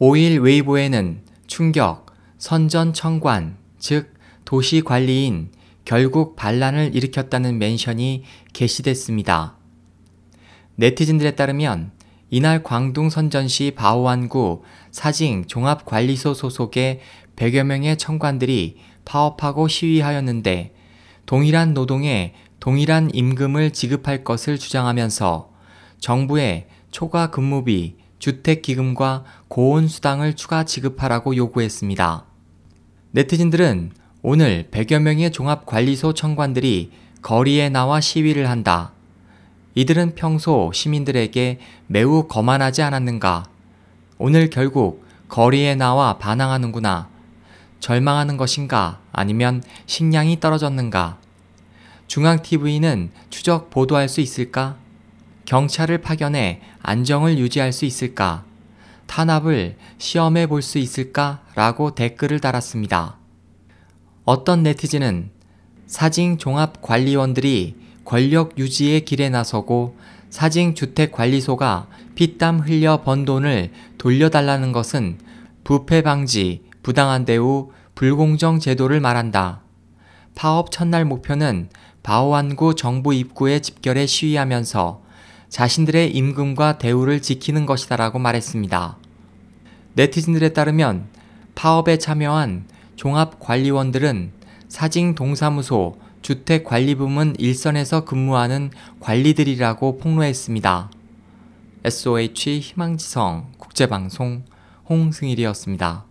5일 웨이보에는 충격, 선전 청관, 즉 도시 관리인 결국 반란을 일으켰다는 멘션이 게시됐습니다. 네티즌들에 따르면 이날 광둥 선전시 바오안구 사징 종합관리소 소속의 100여 명의 청관들이 파업하고 시위하였는데 동일한 노동에 동일한 임금을 지급할 것을 주장하면서 정부에 초과 근무비, 주택기금과 고온수당을 추가 지급하라고 요구했습니다. 네티즌들은 오늘 100여 명의 종합관리소 청관들이 거리에 나와 시위를 한다. 이들은 평소 시민들에게 매우 거만하지 않았는가? 오늘 결국 거리에 나와 반항하는구나. 절망하는 것인가? 아니면 식량이 떨어졌는가? 중앙TV는 추적 보도할 수 있을까? 경찰을 파견해 안정을 유지할 수 있을까? 탄압을 시험해 볼 수 있을까? 라고 댓글을 달았습니다. 어떤 네티즌은 사징 종합 관리원들이 권력 유지의 길에 나서고 사징 주택 관리소가 피땀 흘려 번 돈을 돌려달라는 것은 부패 방지, 부당한 대우, 불공정 제도를 말한다. 파업 첫날 목표는 바오안구 정부 입구에 집결해 시위하면서 자신들의 임금과 대우를 지키는 것이다라고 말했습니다. 네티즌들에 따르면 파업에 참여한 종합관리원들은 사징 동사무소, 주택관리부문 일선에서 근무하는 관리들이라고 폭로했습니다. SOH 희망지성 국제방송 홍승일이었습니다.